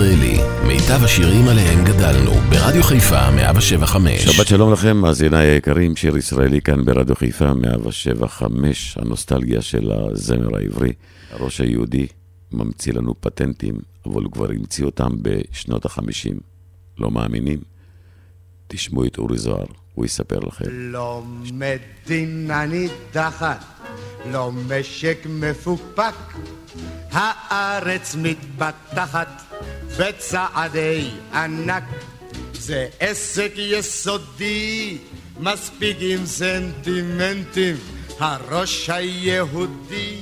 מאזינים לשיר ישראלי, מיטב השירים עליהם גדלנו, ברדיו חיפה 175. שבת שלום לכם, מאזיניי היקרים, שיר ישראלי כאן ברדיו חיפה 175, הנוסטלגיה של הזמר העברי. הראש היהודי ממציא לנו פטנטים, אבל הוא כבר המציא אותם בשנות החמישים. לא מאמינים? תשמעו את אורי זוהר, הוא יספר לכם. לא מדינה נידחת, לא משק מפוקפק, הארץ מתפתחת בצעדי ענק. זה עסק יסודי, מספיק עם סנטימנטים, הראש היהודי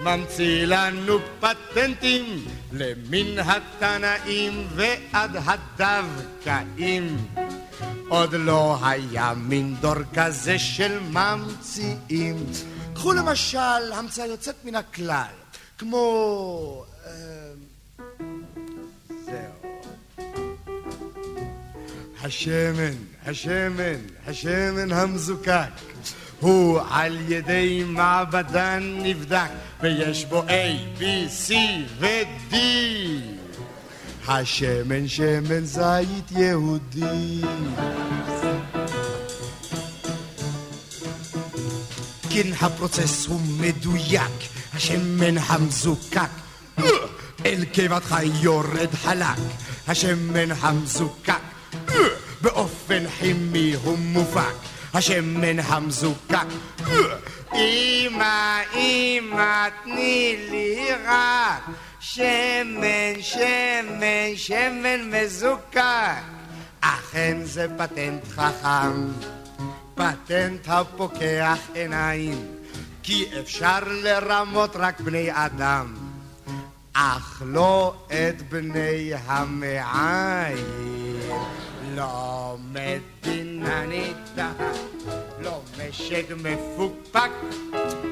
ממציא לנו פטנטים למן התנאים ועד הדווקאים. עוד לא היה מין דור כזה של ממציאים. קחו למשל המצאה יוצאת מן הכלל, כמו... אה, זהו. השמן, השמן, השמן המזוקק. הוא על ידי מעבדן נבדק, ויש בו A, B, C ו-D. השמן שמן זית יהודי. כן, הפרוצס הוא מדויק, השמן המזוקק. אל קיבתך יורד חלק, השמן המזוקק. באופן כימי הוא מופק, השמן המזוקק. אמא, אמא, תני לי רק שמן, שמן, שמן מזוקק. אכן זה פטנט חכם, פטנט הפוקח עיניים, כי אפשר לרמות רק בני אדם, אך לא את בני המעיים. לא מדינה נידחת, לא משק מפוקפק,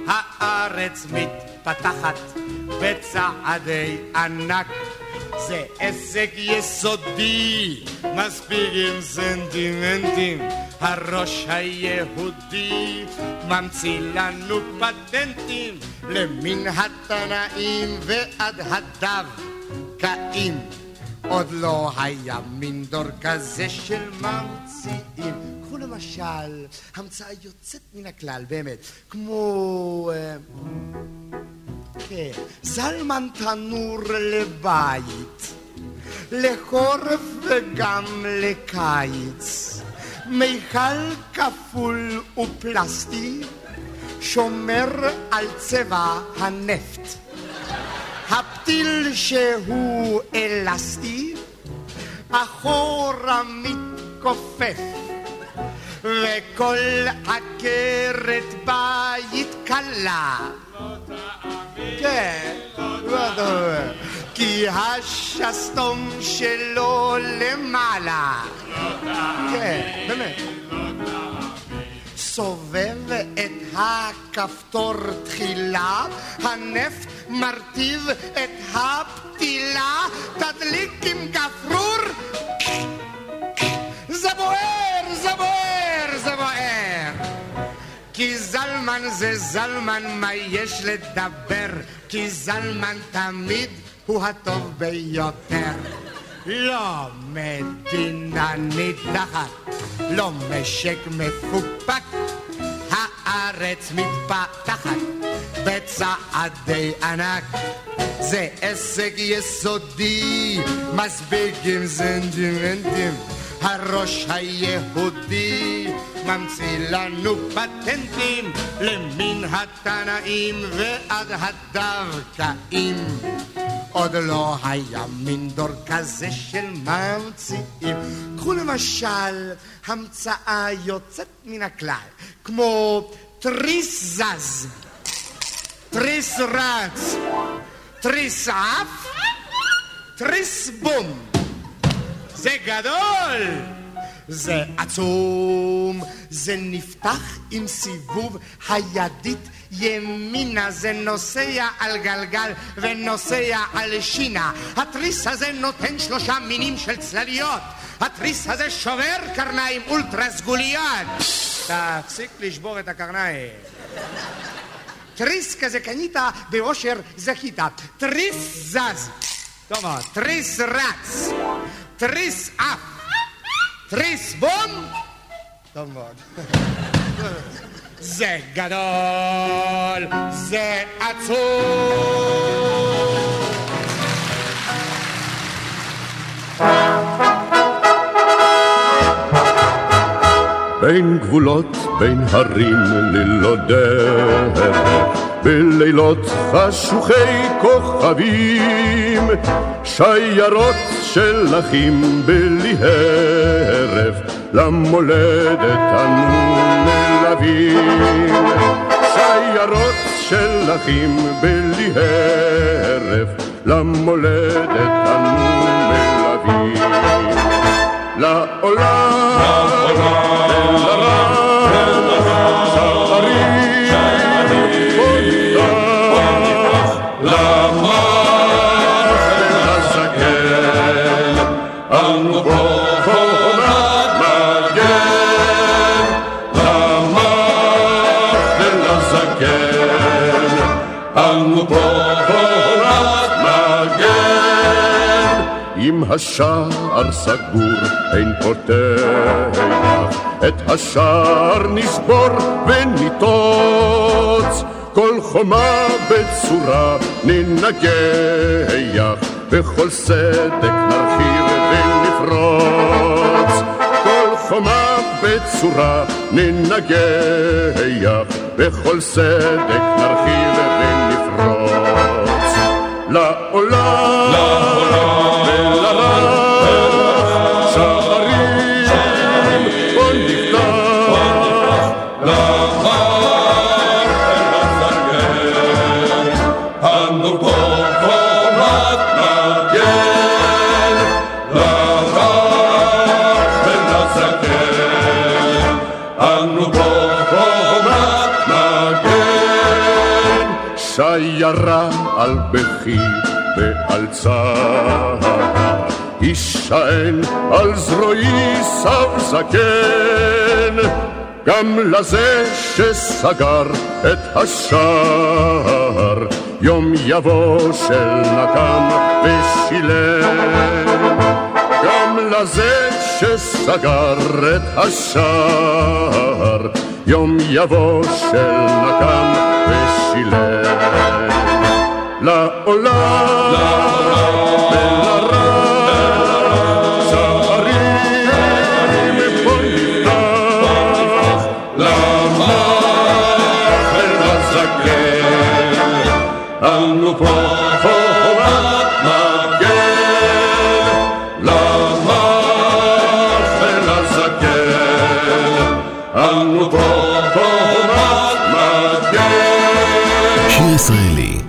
הארץ מתפתחת בצעדי ענק. זה עסק יסודי, מספיק עם סנטימנטים, הראש היהודי ממציא לנו פטנטים למין התנאים ועד הדווקאים. עוד לא היה מין דור כזה של ממציאים. קחו למשל המצאה יוצאת מן הכלל, באמת, כמו... אה, כן, זלמן תנור לבית, לחורף וגם לקיץ, מיכל כפול ופלסטי, שומר על צבע הנפט. הפתיל שהוא אלסטי, אחורה מתכופף, וכל עקרת בית קלה. כן, מה אתה אומר? כי השסתום שלו למעלה. כן, באמת. סובב את הכפתור תחילה, הנפט מרטיב את הפתילה, זה זלמן, מה יש לדבר? כי זלמן תמיד הוא הטוב ביותר. לא מדינה נידחת, לא משק מפוקפק, הארץ מתפתחת בצעדי ענק. זה עסק יסודי, מספיק עם סנטימנטים. הראש היהודי ממציא לנו פטנטים למין התנאים ועד הדווקאים. עוד לא היה מין דור כזה של ממציאים. קחו למשל המצאה יוצאת מן הכלל, כמו תריס זז, תריס רץ, תריס עף, תריס בום. זה גדול! זה עצום, זה נפתח עם סיבוב הידית ימינה, זה נוסע על גלגל ונוסע על שינה. התריס הזה נותן שלושה מינים של צלליות. התריס הזה שובר קרניים אולטרה סגוליות. תפסיק לשבור את הקרניים. תריס כזה קנית, באושר זכית. תריס זז. טוב מאוד. תריס רץ, תריס אף, תריס בום. טוב מאוד. זה גדול, זה עצוב. בין גבולות, בין הרים ללא דרך, בלילות חשוכי כוכבים, שיירות של אחים בלי הרף, למולדת אנו מלווים. שיירות של אחים בלי הרף, למולדת אנו השער סגור, אין פותח, את השער נסגור וניטוץ, כל חומה בצורה ננגח, בכל סדק נרחיב ונפרוץ. כל חומה בצורה ננגח, בכל סדק נרחיב ונפרוץ. לעולם שיירה על בכי ועל צער, יישען על זרועי סב זקן, גם לזה שסגר את השער, יום יבוא של נקם ושילם. גם לזה שסגר את השער, יום יבוא של נקם ושילם. לעולם, חומת מגן. שיר ישראלי,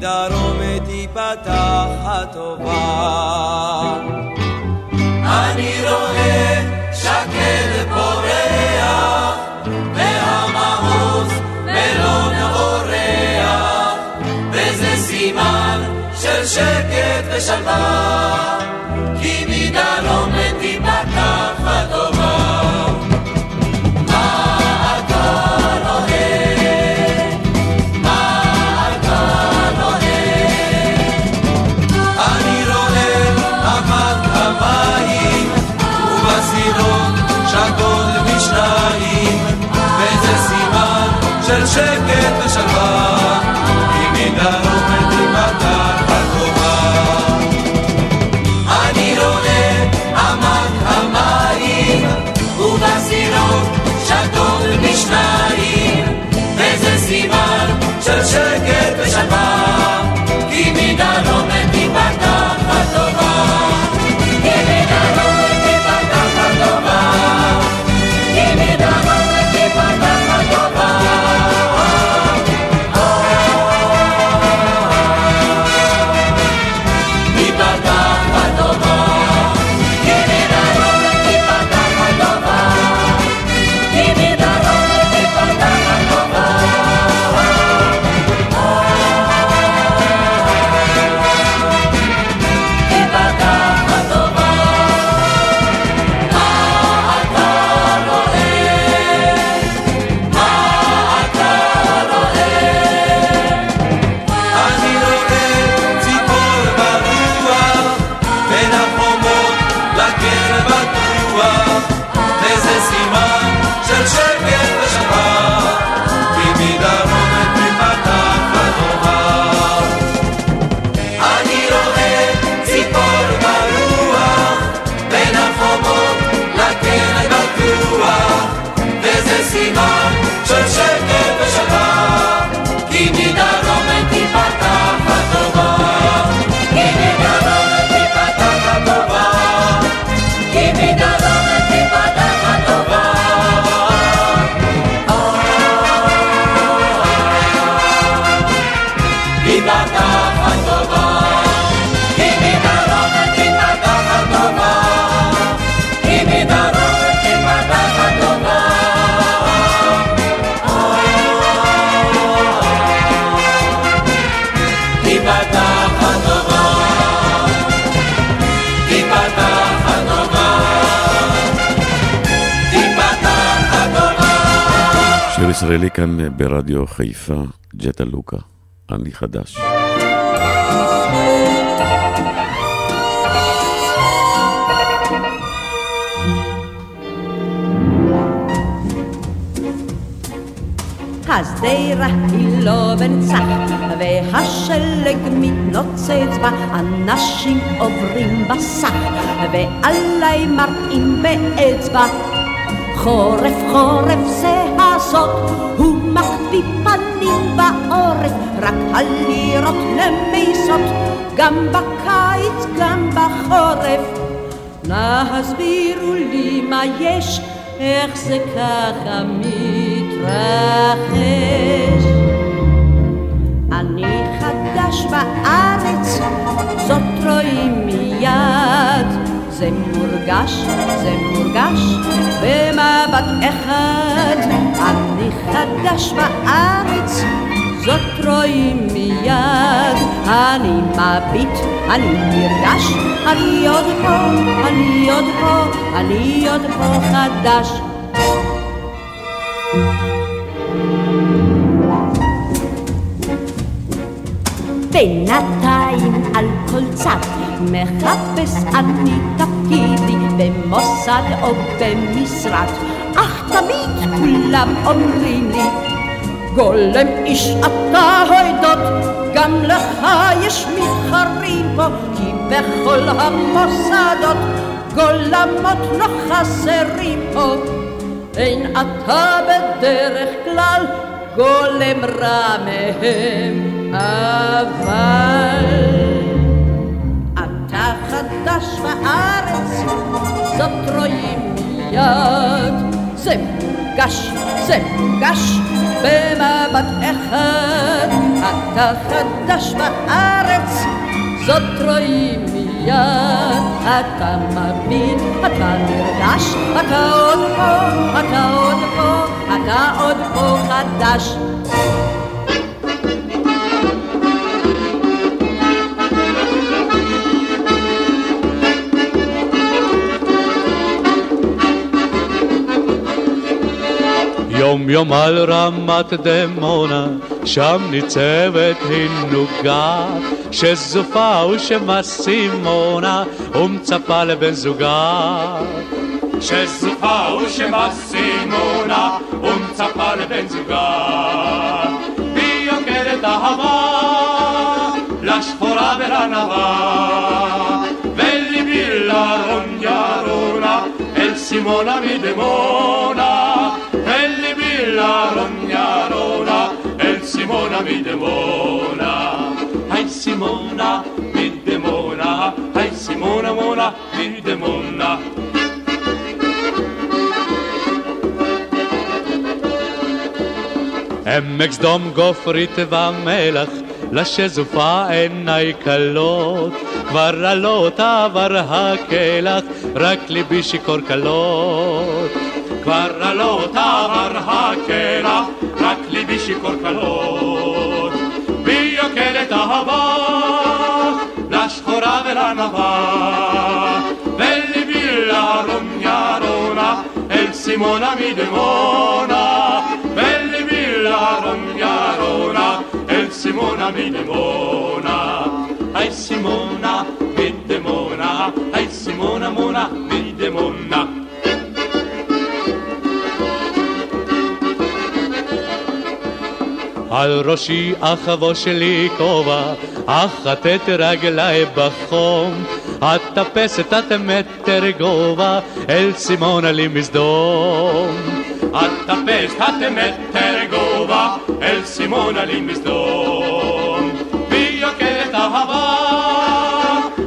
מדרום תיפתח הטובה. אני רואה שקד פורח והמעוז מלון אורח וזה סימן של שקט ושלווה כי מדרום תיפתח ישראלי כאן ברדיו חיפה, ג'טה לוקה, אני חדש. השדרה היא לא בנצח, והשלג מתנוצץ בה, אנשים עוברים בסך, ועליי מראים באצבע. חורף חורף זה הזאת, הוא מקפיא פנים בעורף, רק הלירות למיסות, גם בקיץ, גם בחורף. נא הסבירו לי מה יש, איך זה ככה מתרחש. אני חדש בארץ, זאת רואים מיד. זה מורגש, זה מורגש במבט אחד. חדש בארץ, זאת רואים מיד. אני מביט, אני נרגש, אני עוד פה, אני עוד פה, אני עוד פה חדש. בינתיים על כל צד מחפש אני תפקידי במוסד או במשרד אך תמיד כולם אומרים לי גולם איש אתה הוידות גם לך יש מתחרים פה כי בכל המוסדות גולמות לא חסרים פה אין אתה בדרך כלל גולם רע מהם אבל אתה חדש בארץ, זאת רואים מיד. זה מורגש, זה מורגש במבט אחד. אתה חדש בארץ, זאת רואים מיד. אתה מבין, אתה נרגש, אתה עוד פה, אתה עוד פה, אתה עוד פה חדש. יום יום על רמת דמונה, שם ניצבת הנוגה, שזופה ושמה סימונה, ומצפה לבן זוגה. שזופה ושמה סימונה, ומצפה לבן זוגה. והיא יוקדת אהבה, לשחורה ולענווה, וליבי לרון ירונה, אל סימונה מדמונה. La rognarona, el Simona mi demona. Ai Simona mi demona, ai Simona mona mi demona. עמק סדום גופרית והמלח, לשזופה עיניי כלות, כבר עלות עבר הקלח, רק ליבי שיכור כלות. כבר עלות עבר הקלח, רק ליבי שיכור כלות. ויוקדת אהבה, לשחורה ולענווה, וליבי לארון ירונה, אל סימונה מדמונה, וליבי לארון ירונה, אל סימונה מדמונה. היי סימונה מדמונה, היי סימונה מונה מדמונה. על ראשי אחבו שלי כובע, אחטט רגלי בחום, אטפס את מטר גובה, אל סימונה לי מסדום. אטפס את מטר גובה, אל סימונה לי מסדום. ויוקדת אהבה,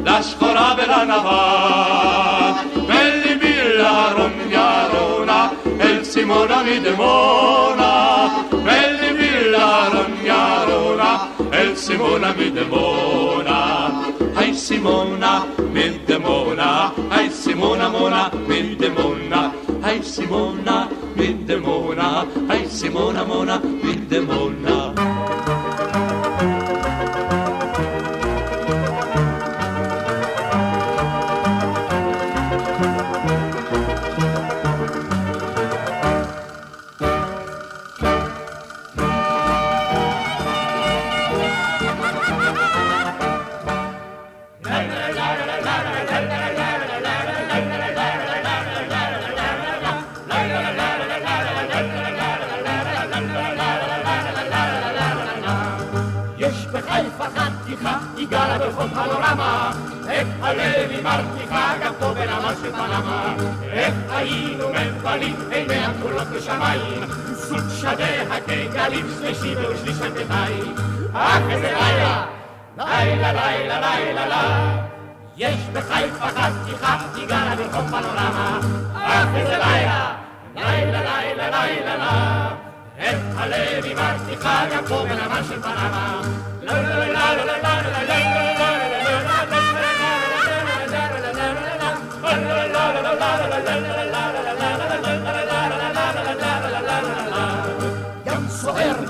לשחורה ולענווה, וליבי לארון ירונה, אל סימונה מדמונה. la rognarona, el Simona mi demona. Ai Simona mi demona, ai Simona mona mi demona. Ai Simona mi demona, ai Simona mona mi demona. סוג שדה כגלים שלישי ושליש כתיים, אך איזה לילה, לילה, לילה, לילה, לילה, יש בחיפה חתיכה, היא גרה ברחוב פנורמה, אך איזה לילה, לילה, לילה, לילה, לילה, איך הלב היא מרתיחה גם פה ברמה של פנמה, la la la la la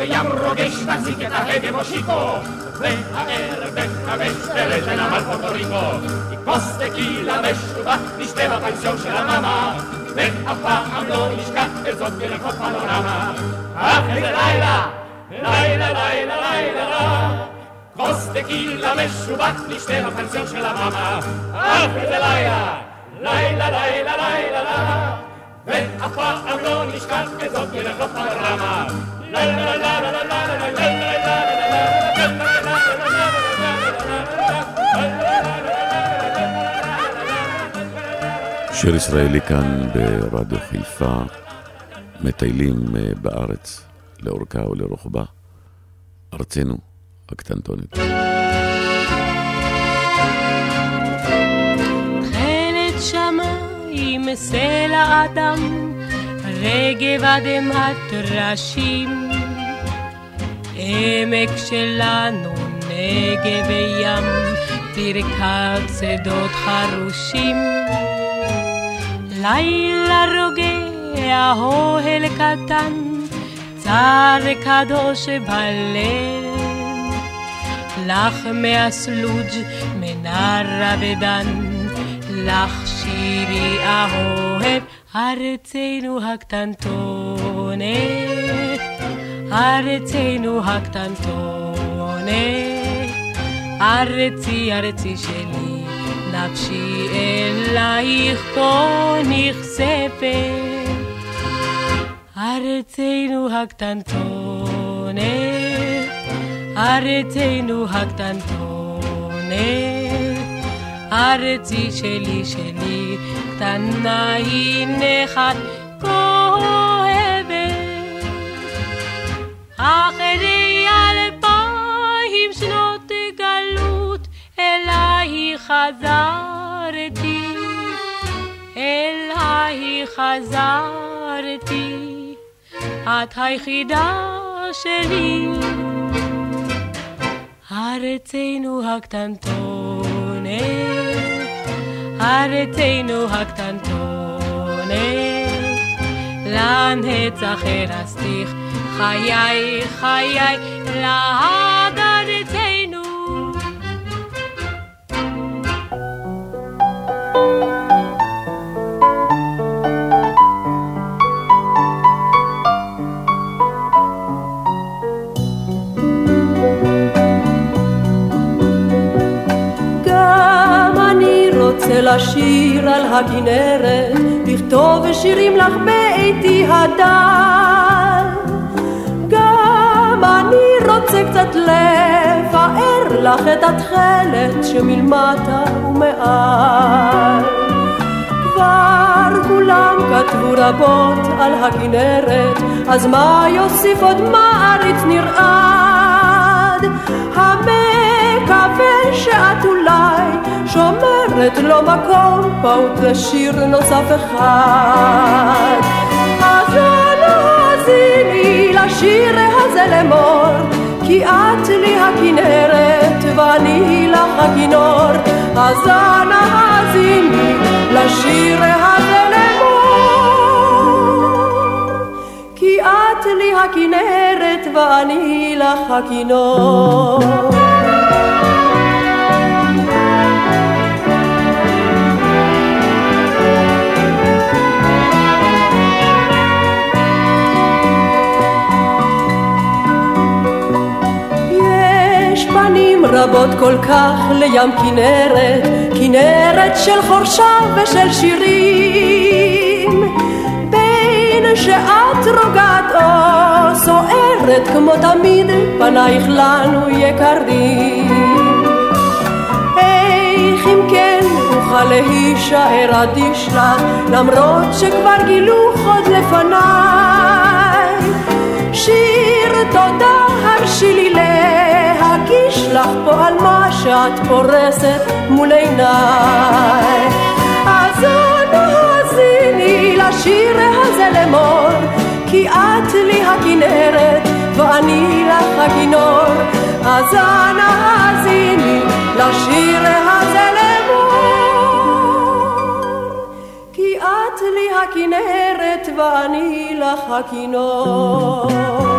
וים רוגש מחזיק את ההגה מושיקו והערב מכבש פרש לנמל פוטוריקו כוס טקילה משובה נשתה בפנסיון של המאמה ואף פעם לא נשכח את זאת ברחוב פנורמה. אך איזה לילה, לילה, לילה, לילה כוס טקילה משובח נשתה בפנסיון של המאמה אך איזה לילה, לילה, לילה, לילה, לילה ואף פעם לא נשכח את זאת מרחוב פנורמה שיר ישראלי כאן ברדיו חיפה, מטיילים אה, בארץ לאורכה ולרוחבה, ארצנו הקטנטונת. תכלת שמיים סלע אדם, רגב אדמת טרשים. עמק שלנו נגב וים, ברכת שדות חרושים. לילה רוגע אוהל קטן, צר קדוש בלב. לך מהסלוג' מנרה ודן, לך שירי אהוב, ארצנו הקטנטונת, ארצנו הקטנטונת, ארצי ארצי שלי, נפשי אלייך כה נכספת, ארצנו הקטנטונת. ארצנו הקטנטונת, ארצי שלי שלי, קטנה היא נחת כואבת. אחרי אלפיים שנות גלות, אליי חזרתי, אליי חזרתי, את היחידה שלי. ארצנו הקטנטונת, ארצנו הקטנטונת, לנצח ארסתיך, חיי חיי, לעד הכנרת, לכתוב שירים לך באיתי הדל. גם אני רוצה קצת לפאר לך את התכלת שמלמטה ומעל. כבר כולם כתבו רבות על הכנרת, אז מה יוסיף עוד מעריץ נרעד? המקווה שאת אולי שומרת לו מקום פעוט לשיר נוסף אחד. אז אנא האזיני לשיר הזה לאמור, כי את לי הכנרת ואני לך הכינור, אז אנא האזיני לשיר הזה לאמור, כי את לי הכנרת ואני לך הכינור. רבות כל כך לים כנרת, כנרת של חורשה ושל שירים. בין שאת רוגעת או סוערת כמו תמיד, פנייך לנו יקרים. למה להישאר אדיש לה, למרות שכבר גילו חוד לפניי. שיר תודה שאת פורסת מול עיניי. אז אנא האזיני לשיר הזה לאמור, כי את לי הכנרת ואני לך הכינור, אז אנא האזיני לשיר הזה לאמור, כי את לי הכנרת ואני לך הכינור.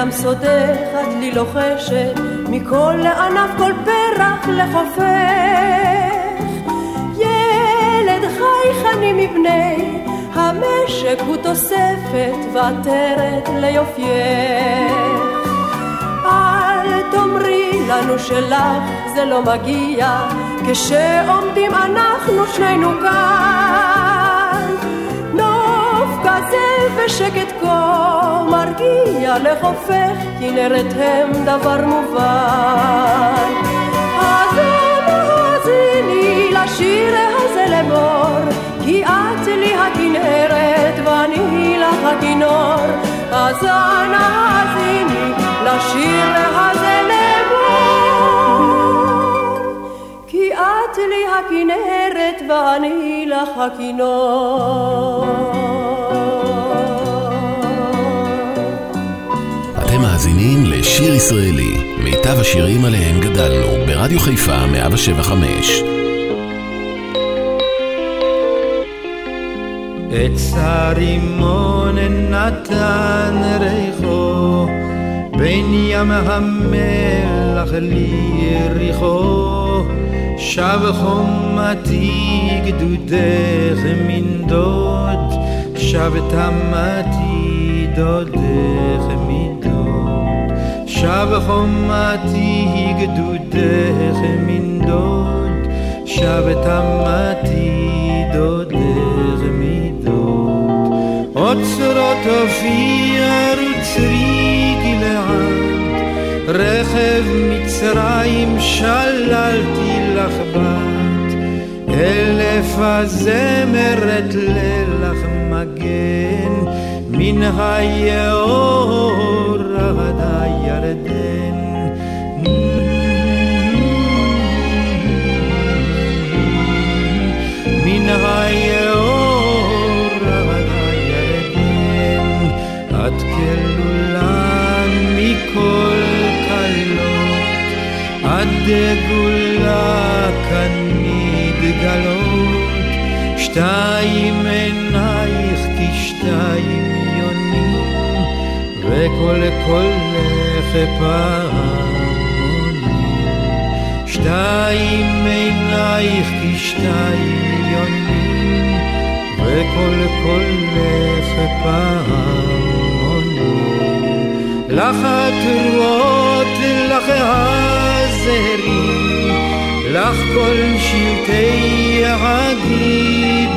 ים סודך את לי לוחשת, מכל לענף כל פרח לחופך. ילד חייכני מבני המשק הוא תוספת ועטרת ליופייך. אל תאמרי לנו שלך זה לא מגיע, כשעומדים אנחנו שנינו כאן. כזה ושקט כה מרגיע לחופך, כנרת הם דבר מובן. אז אנא האזיני לשיר הזה לאמור, כי את לי הכנרת ואני לך הכינור. אז אנא האזיני לשיר הזה לאמור, כי את לי הכנרת ואני לך הכינור. מאזינים לשיר ישראלי, מיטב השירים עליהם גדלנו, ברדיו חיפה 175. עץ הרימון נתן ריחו בין ים המלח ליריחו שב חומתי גדודך מנדוד שב תמתי דודך שב חומתי גדודך מנדוד שב תמתי דודך מדוד אוצרות אופיר וצרי גלעד רכב מצרים שללתי לך בת אלף הזמרת לילך מגן מן היאור דגולה כאן מתגלות שתיים עינייך כשתיים יונים וכל קולך פעמונים שתיים עינייך כשתיים יונים וכל קולך פעמונים לך התרועות, לך הזרים, לך כל שבטי הגיבורים,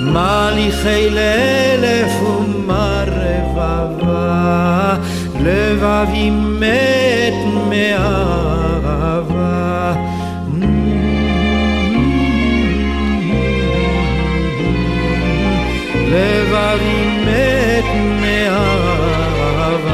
מליכי לאלף ומה רבבה, לבבי מת מאהבה. לבבי מת מאהבה,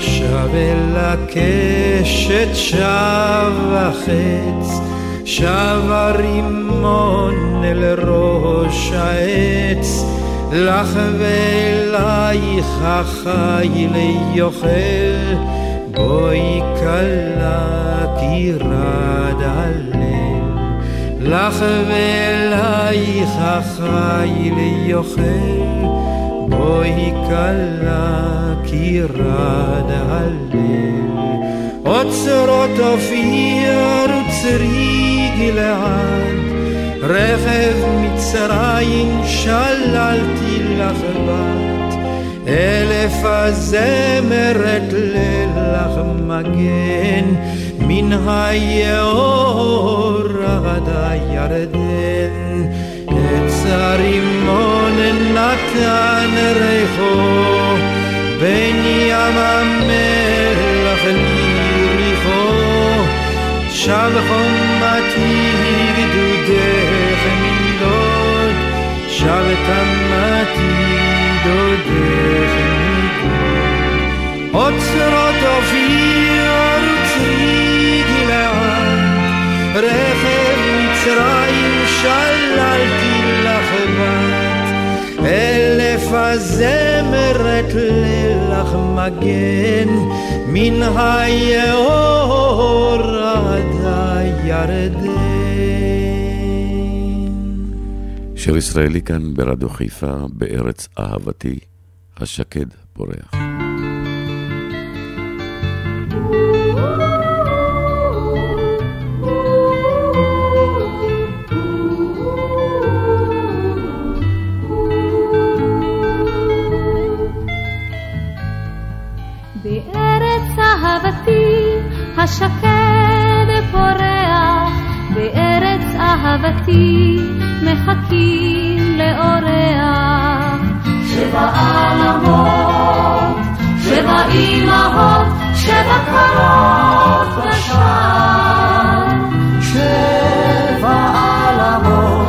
שב אל הקשת, שב החץ, שב הרימון אל ראש העץ, לך ואלייך החי ליוכל, בואי כלה כי רד הליל. לך ואלייך החי ליוכל, בואי כלה כי רד הליל. אוצרות אופיר וצרי גלעד, רכב מצרים שללתי לך בת, אלף הזמרת לילך מגן, מן היאור הירדן, עץ הרימון נתן ריחו, בין ים המלח ליריחו, שב חומתי שב תמתי דודך נמדוד. אוצרות אופיר ארצי גלעד, רכב מצרים שללתי לך בת, אלף הזמרת לילך מגן, מן היאור עד הירדן. שיר ישראלי כאן ברדיו חיפה, בארץ אהבתי, השקד פורח. בארץ אהבתי השקד פורח, בארץ אהבתי מחכים לאורח. שבע עלמות, שבע אמהות, שבע קרות בשער. שבע עלמות,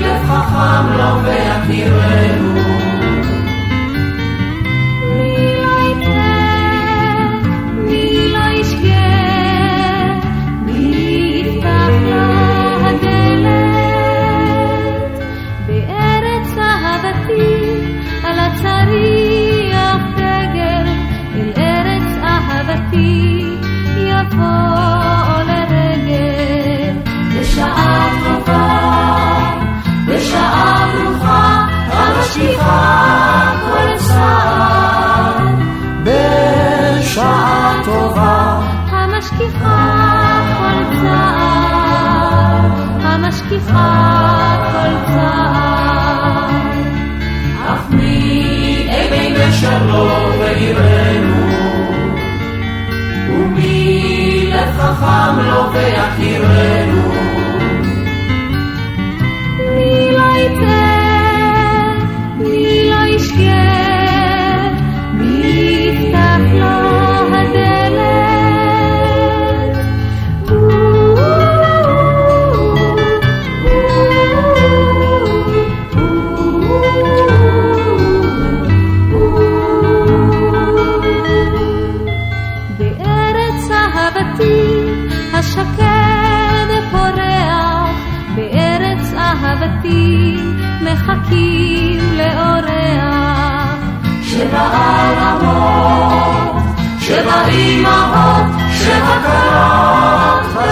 לב חכם לו ויכירנו. המשגיחה כל חכם לו ויכירנו. עלמות, שבע אמהות,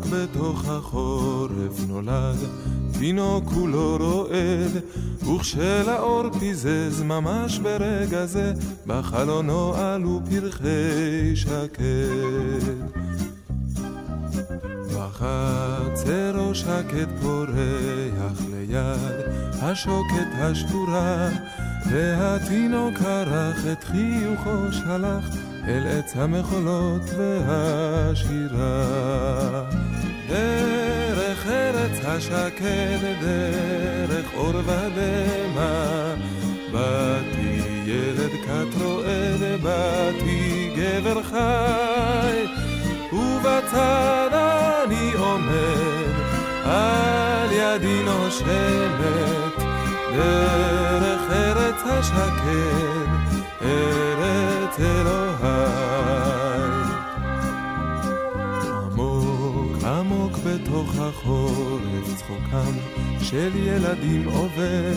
עמוק בתוך החורף נולד, תינוק כולו רועד, וכשלאור פיזז ממש ברגע זה, בחלונו עלו פרחי שקד. בחצרו שקט פורח ליד השוקת השבורה, והתינוק ערך את חיוכו שלח אל עץ המחולות והשירה. דרך ארץ השקד, דרך אור ודמע, באתי ילד כת רועד, באתי גבר חי, ובצד אני עומד, על ידי נושמת, דרך ארץ השקד, ארץ אלוהי. בתוך החורף צחוקם של ילדים עובד,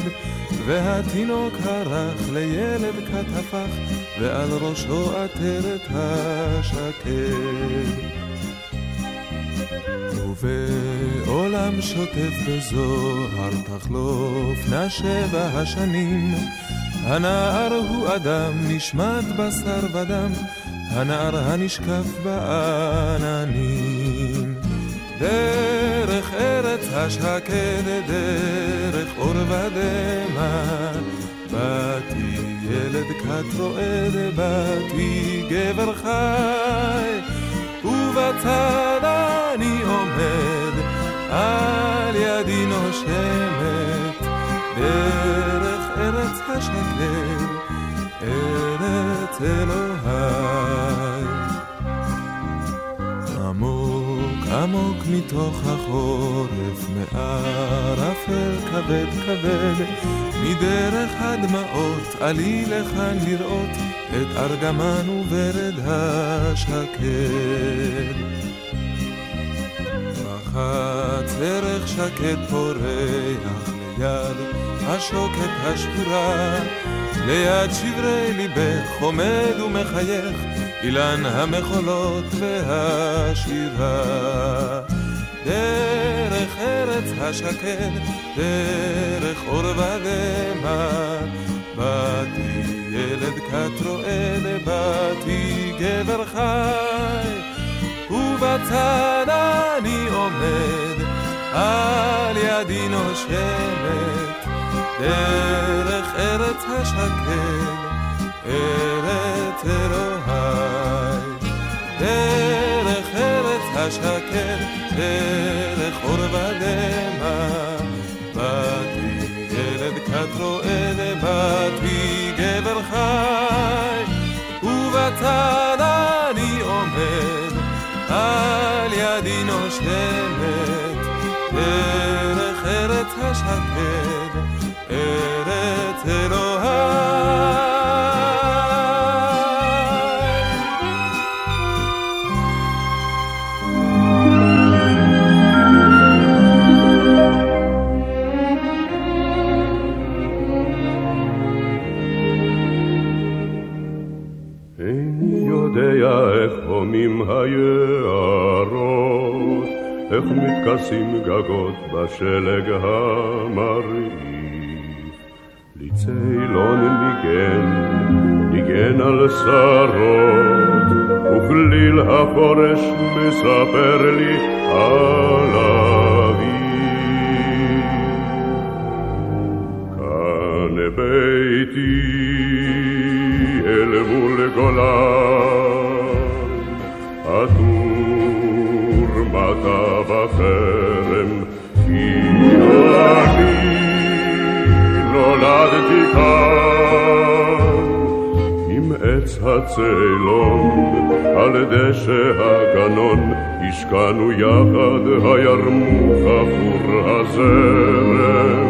והתינוק הרך לילד כת הפך, ועל ראשו עטרת השקד. ובעולם שוטף בזוהר תחלופנה שבע השנים, הנער הוא אדם, נשמט בשר ודם, הנער הנשקף בעננים. דרך ארץ השקד, דרך אור ודמע, באתי ילד כת רועד, באתי גבר חי, ובצד אני עומד, על ידי נושמת, דרך ארץ השקד, ארץ אלוהי. עמוק מתוך החורף, מערפל כבד כבד, מדרך הדמעות עלי לכאן לראות את ארגמן ורד השקד. בחץ ערך שקד פורח ליד השוקת השבורה, ליד שברי ליבך עומד ומחייך אילן המחולות והשירה. דרך ארץ השקד, דרך אור ודמע, באתי ילד כת רועד, באתי גבר חי, ובצד אני עומד, על ידי נושמת, דרך ארץ השקד, ארץ אלוהי. דרך ארץ השקד, דרך אור ודמע, באתי ילד כת רועד, באתי גבר חי, ובצד אני עומד, על ידי נושמת, דרך ארץ השקד, ארץ אלוהי. איני יודע איך הומים היערות, איך מתכסים גגות בשלג המרעיף. לי צילון ניגן, ניגן על שרות, וכליל החורש מספר לי על אביב. כאן ביתי אל מול גולן, עטור מטה וחרם, כי אני נולדתי כאן, עם עץ הצאלון, על דשא הגנון, השקענו יחד, הירמוך עבור הזרם,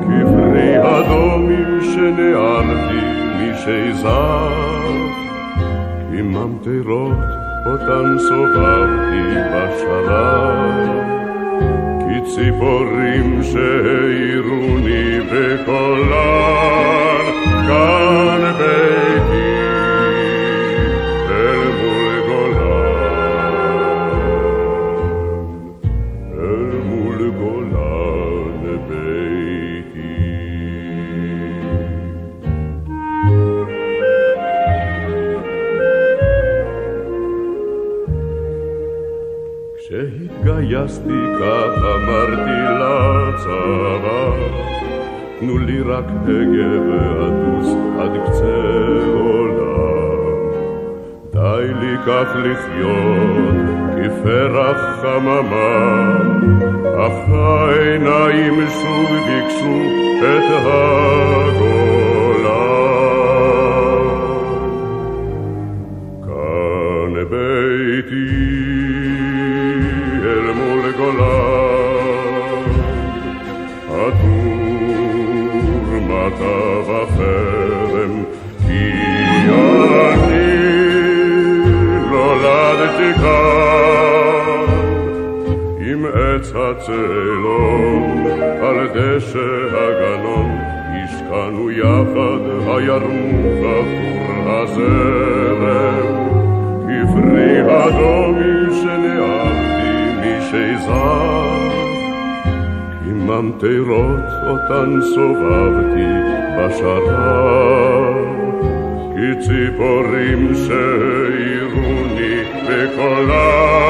כפרי הדומים שנערתי שיזר, כי ממטרות אותן סובבתי בשלב, כי ציפורים שהעירוני בקולן, כאן כך אמרתי לצבא, תנו לי רק הגה ואטוס עד קצה עולם. די לי כך לחיות כפרח חממה, אך העיניים שוב ביקשו את הגולה. הירמוך עבור הזרם כפרי הדומים שנערתי משזר כממטרות אותן סובבתי בשרת כציפורים שהעירוני בקולן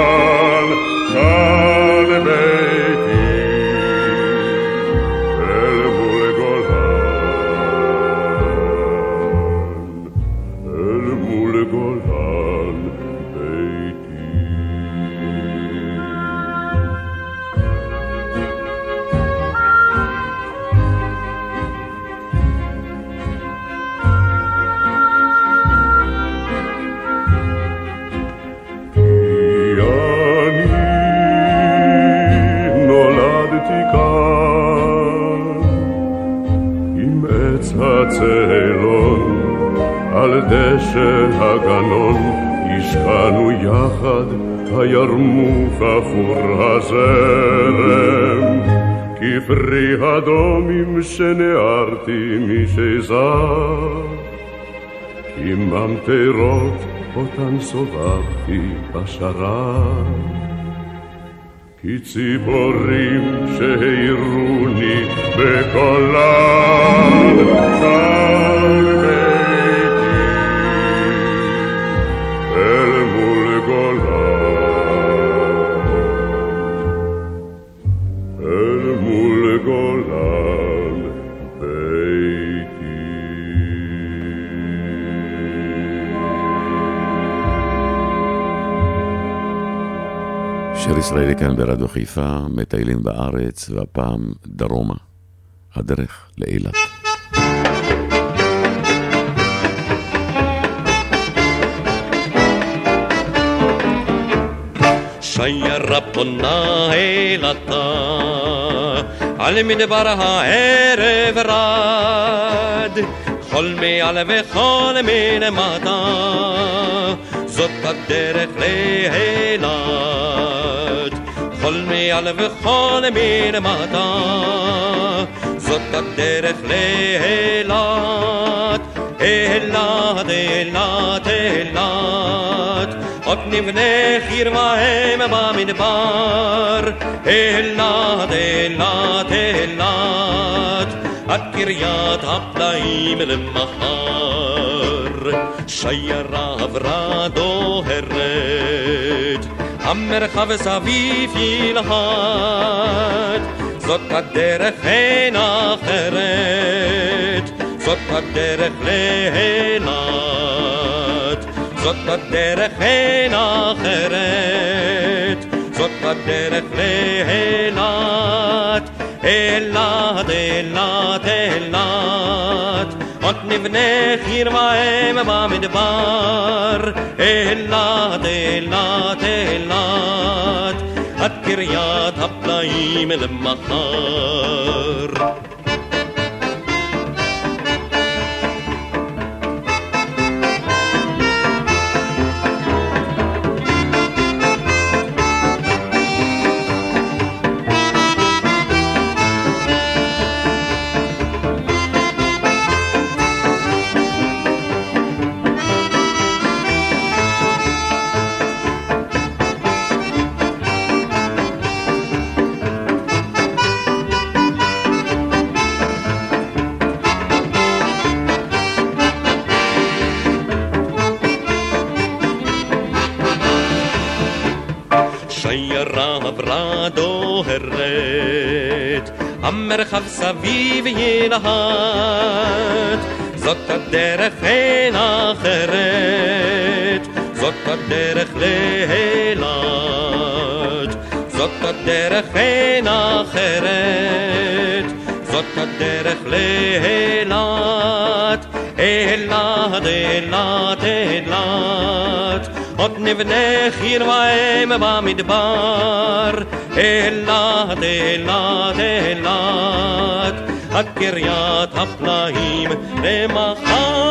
כממטרות אותן סובבתי בשרת כציפורים שהעירוני בקולן ישראלי כאן ברדיו חיפה, מטיילים בארץ, והפעם דרומה, הדרך לאילת. שיירה פונה אילתה, על מדבר הערב רד, חול מעל וחול מלמטה, זאת הדרך לאילת. חול מעל וחול מלמטה, זאת הדרך לאילת. אילת, אילת, אילת, עוד נבנה חרבהם במדבר. אילת, אילת, אילת, עד קריית הפלאים למחר. שיירה עברה דוהרת, המרחב סביב ילהט, זאת הדרך אין אחרת. זאת הדרך לאילת, זאת הדרך אין אחרת, זאת הדרך לאילת, אילת, עוד נבנה חרבהם במדבר, אילת, אילת, אילת, עד קריית הפלאים למחר. ירחב סביב ילהט. זאת הדרך אין אחרת, זאת הדרך לאילת. זאת הדרך אין אחרת, זאת הדרך לאילת. אילת, אילת, אילת. עוד נבנה חיר ואם במדבר, אילת, אילת, אילת, הקריית הפלאים למחר.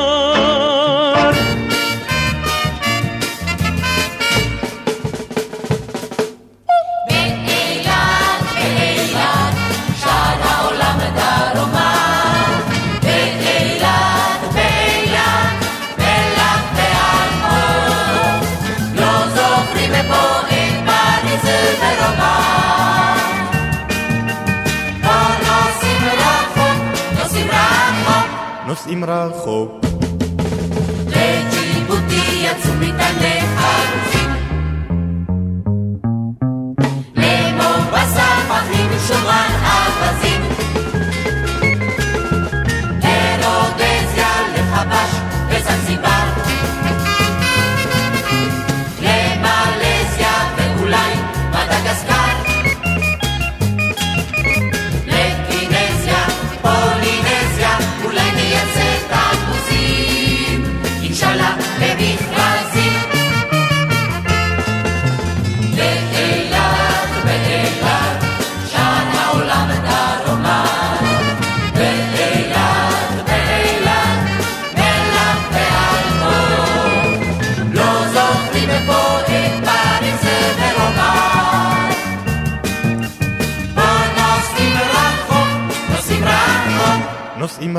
אם רחוק.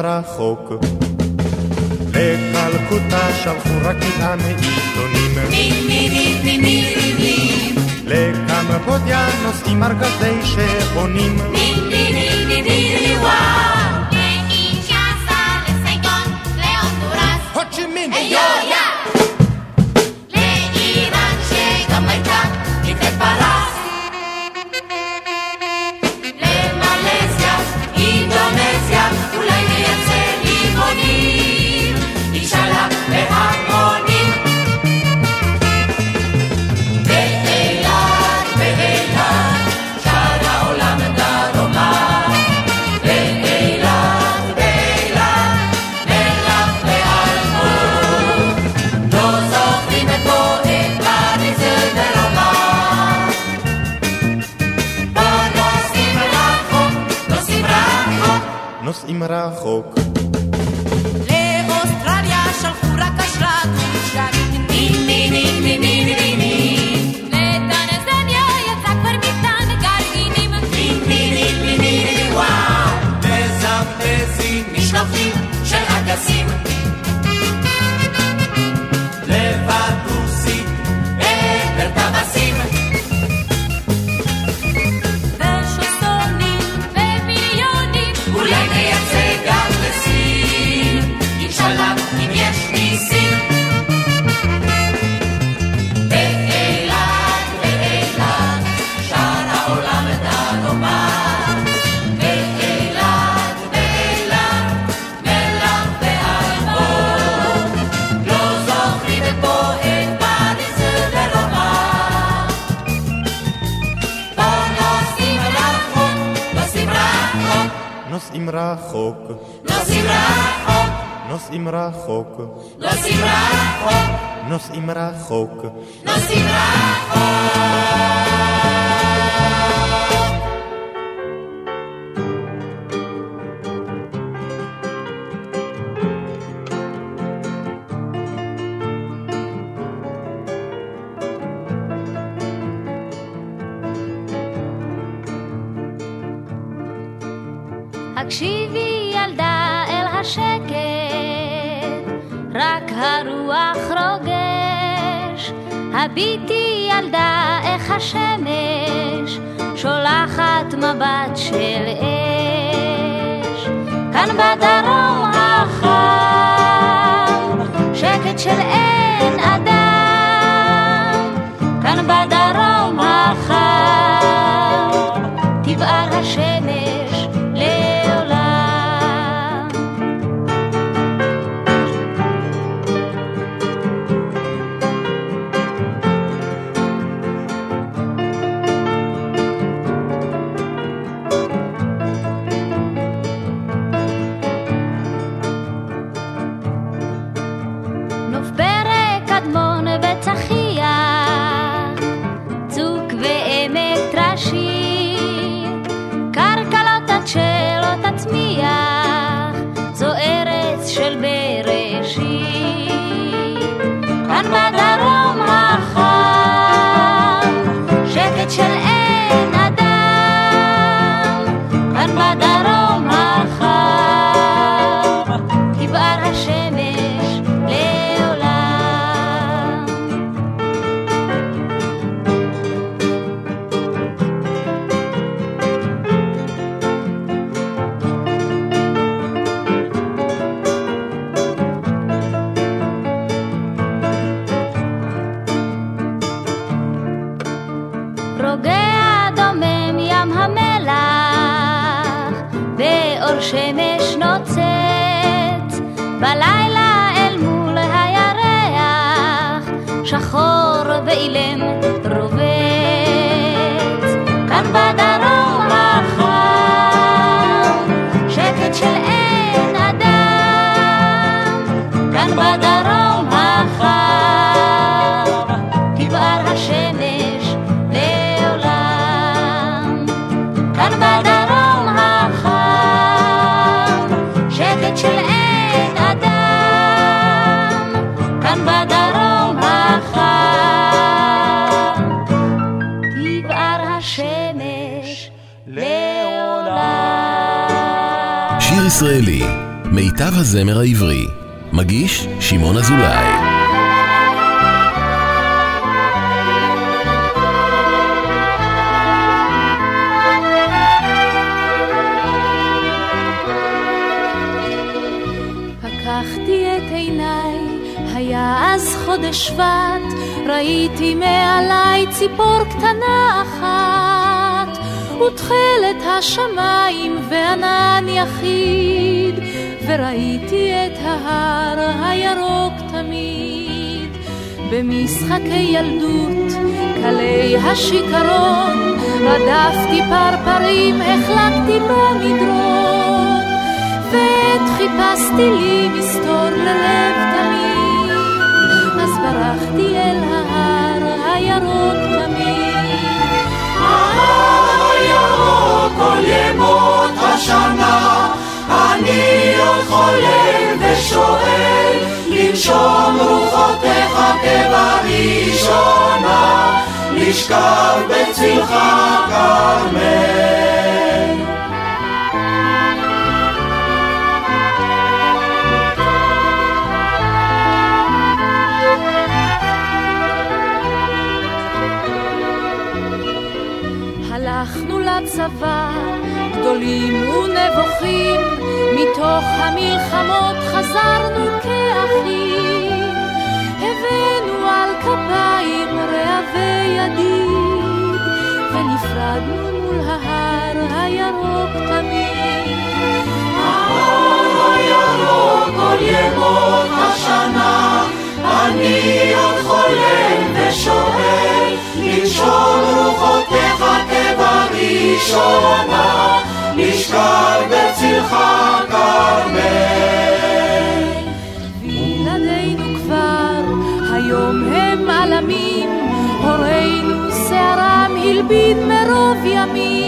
רחוק. לקלקוטה שלחו רקיעה מעיתונים. מימינים, מימינים. לקמרפודיה נוסעים ארגזי שעונים. מימינים. הרוח רוגש, הביטי ילדה איך השמש שולחת מבט של אש. כאן בדרום החם, שקט של אין אדם, כאן בדרום החם. watch your la לעולם. שיר ישראלי, מיטב הזמר העברי. מגיש שמעון אזולאי. פקחתי את עיניי, היה אז חודש שבט, ראיתי מעליי ציפור קטנה אחת, ותכלת השמיים וענן יחיד, וראיתי את ההר הירוק תמיד. במשחקי ילדות, קלי השיכרון, רדפתי פרפרים, החלקתי במדרון. ועת חיפשתי לי מסתור ללב תמיד, אז ברחתי אל ההר הירוק כל ימות השנה, אני עוד חולם ושואל, לנשום רוחותיך כבראשונה, לשכב בצלך כרמל. ונבוכים, מתוך המלחמות חזרנו כאחים. הבאנו על כפיים רעבי ידיד, ונפרדנו מול ההר הירוק תמיד. ההר הירוק כל ימות השנה, אני עוד חולם ושואל, לנשום רוחותיך כבראשונה, לשכב בצלך כרמל. וילדינו כבר היום הם עלמים, הורינו שערם הלבין מרוב ימים,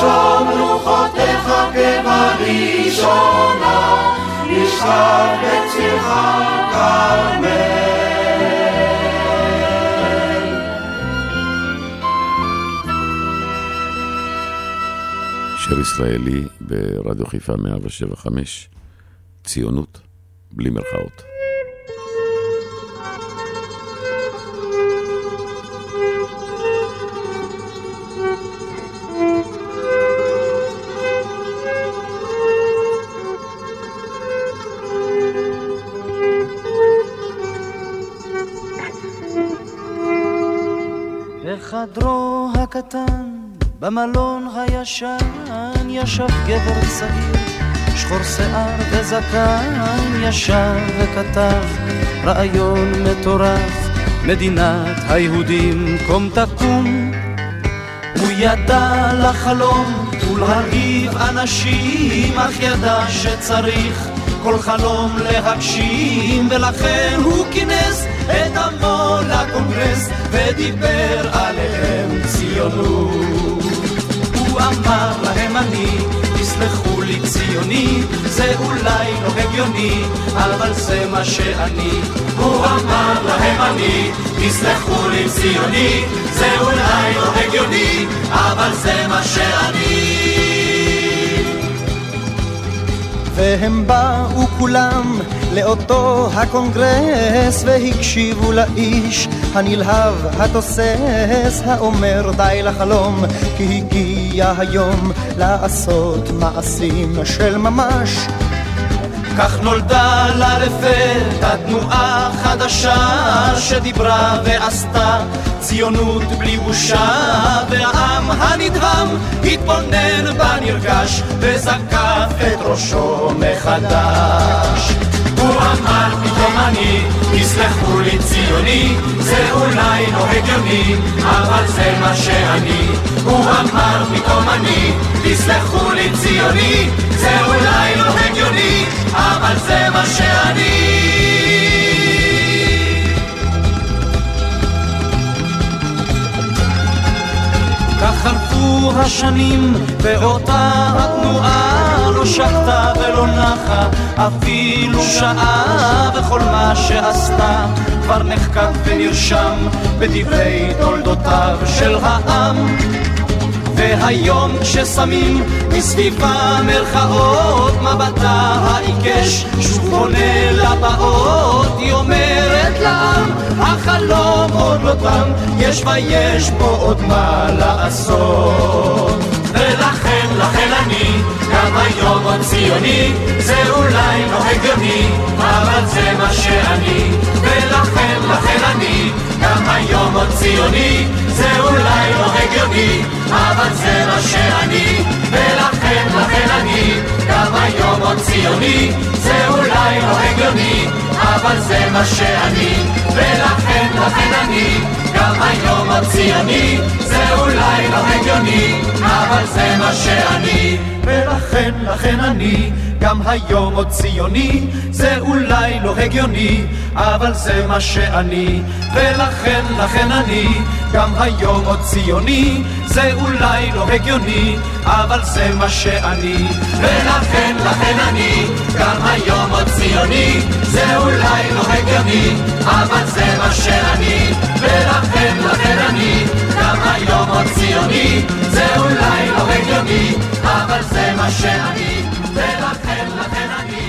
לנשום רוחותיך כבראשונה, לשכב בצלך כרמל. שיר ישראלי ברדיו חיפה 175, ציונות בלי מרכאות. בחדרו הקטן, במלון הישן, ישב גבר צעיר, שחור שיער וזקן, ישב וכתב רעיון מטורף, מדינת היהודים קום תקום. הוא ידע לחלום ולהרעיב אנשים, אך ידע שצריך כל חלום להגשים, ולכן הוא כינס את עמו לקונגרס, ודיבר עליהם ציונות. אמר להם אני, תסלחו לי ציוני, זה אולי לא הגיוני, אבל זה מה שאני. הוא אמר להם אני, תסלחו לי ציוני, זה אולי לא הגיוני, אבל זה מה שאני. והם באו כולם לאותו הקונגרס והקשיבו לאיש הנלהב התוסס האומר די לחלום כי הגיע היום לעשות מעשים של ממש. כך נולדה לה לפתע תנועה חדשה שדיברה ועשתה ציונות בלי בושה והעם הנדהם התבונן בה נרגש וזקף את ראשו מחדש. הוא אמר פתאום אני, תסלחו לי ציוני, זה אולי לא הגיוני, אבל זה מה שאני. הוא אמר פתאום אני, תסלחו לי ציוני, זה אולי לא הגיוני, אבל זה מה שאני. כך חלפו השנים, ואותה התנועה לא שקטה ולא נחה, אפילו שעה, וכל מה שעשתה כבר נחקק ונרשם בדברי תולדותיו של העם. והיום כששמים מסביבה מרכאות מבטה העיקש שוב פונה לבאות היא אומרת לעם החלום עוד לא תם יש ויש פה עוד מה לעשות ולכן, לכן אני גם היום עוד ציוני זה אולי לא הגיוני אבל זה מה שאני. ולכן, לכן אני גם היום עוד ציוני זה אולי לא הגיוני אבל זה מה שאני. ולכן, לכן אני גם היום עוד ציוני זה אולי לא הגיוני אבל זה מה שאני ולכן, לכן אני גם היום עוד ציוני זה אולי לא הגיוני אבל זה מה שאני ולכן, לכן אני גם היום עוד ציוני. זה אולי לא הגיוני אבל זה מה שאני. ולכן, לכן אני גם היום עוד ציוני. זה אולי לא הגיוני אבל זה מה שאני. ולכן, לכן אני גם היום עוד ציוני. זה אולי לא הגיוני אבל זה מה שאני. ולכן, לכן אני היום עוד ציוני זה אולי לא הגיוני אבל זה מה שאני ולכן, לכן אני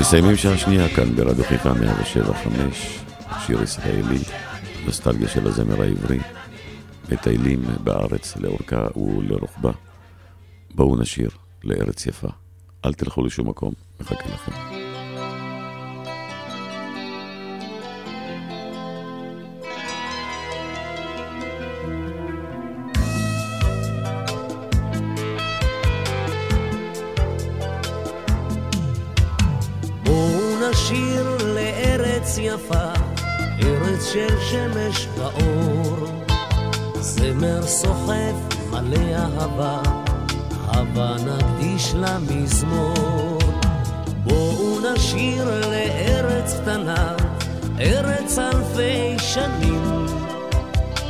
מסיימים שעה שנייה כאן ברדיו חיפה 175, שיר ישראלי, נוסטלגיה של הזמר העברי, מטיילים בארץ לאורכה ולרוחבה. בואו נשיר לארץ יפה, אל תלכו לשום מקום, מחכה לכם. נקדיש לה מזמור. בואו נשיר לארץ קטנה, ארץ אלפי שנים.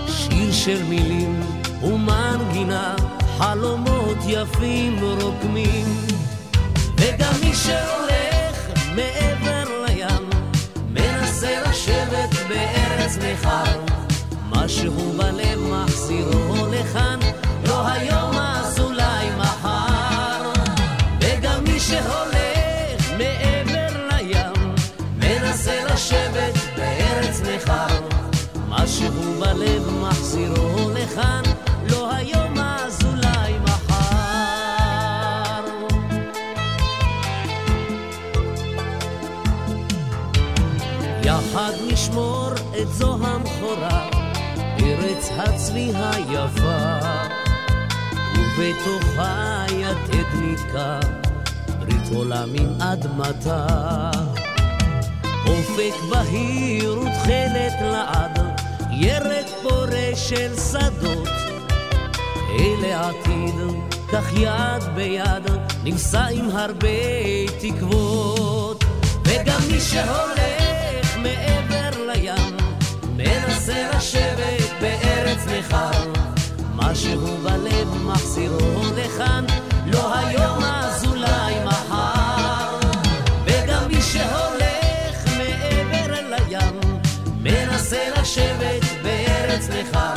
שיר של מילים ומנגינה, חלומות יפים רוקמים. וגם מי שהולך מעבר לים, מנסה לשבת בארץ נכר. משהו בלב מחזירו לכאן, לא היום משהו בלב מחזירו לכאן, לא היום אז אולי מחר. יחד נשמור את זו המכורה, ארץ הצבי היפה, ובתוכה יתד נתקע, ברית עולמים אדמתה. אופק בהיר ותכלת לעד, ירק פורה של שדות. אלה עתיד, כך יד ביד, נישא עם הרבה תקוות. וגם מי שהולך מעבר לים, מנסה לשבת בארץ נכר. משהו בלב מחזירו לכאן, נכר.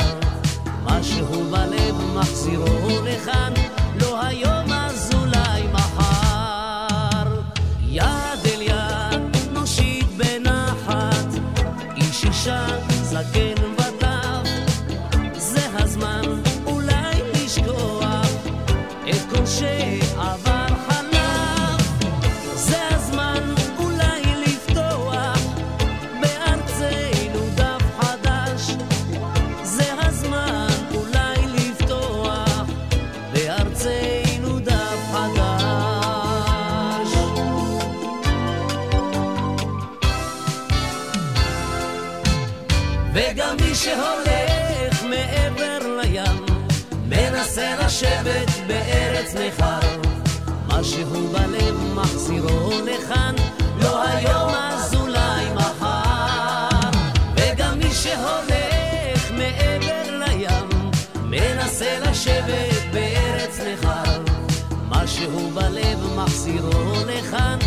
משהו בלב מחזירו לכאן, לא היום אז אולי מחר. יד אל יד נושיט בנחת, איש אישה זקן בארץ נכר. משהו בלב מחזירו לכאן, לא היום אז אולי מחר. וגם מי שהולך מעבר לים, מנסה לשבת בארץ נכר. משהו בלב מחזירו לכאן,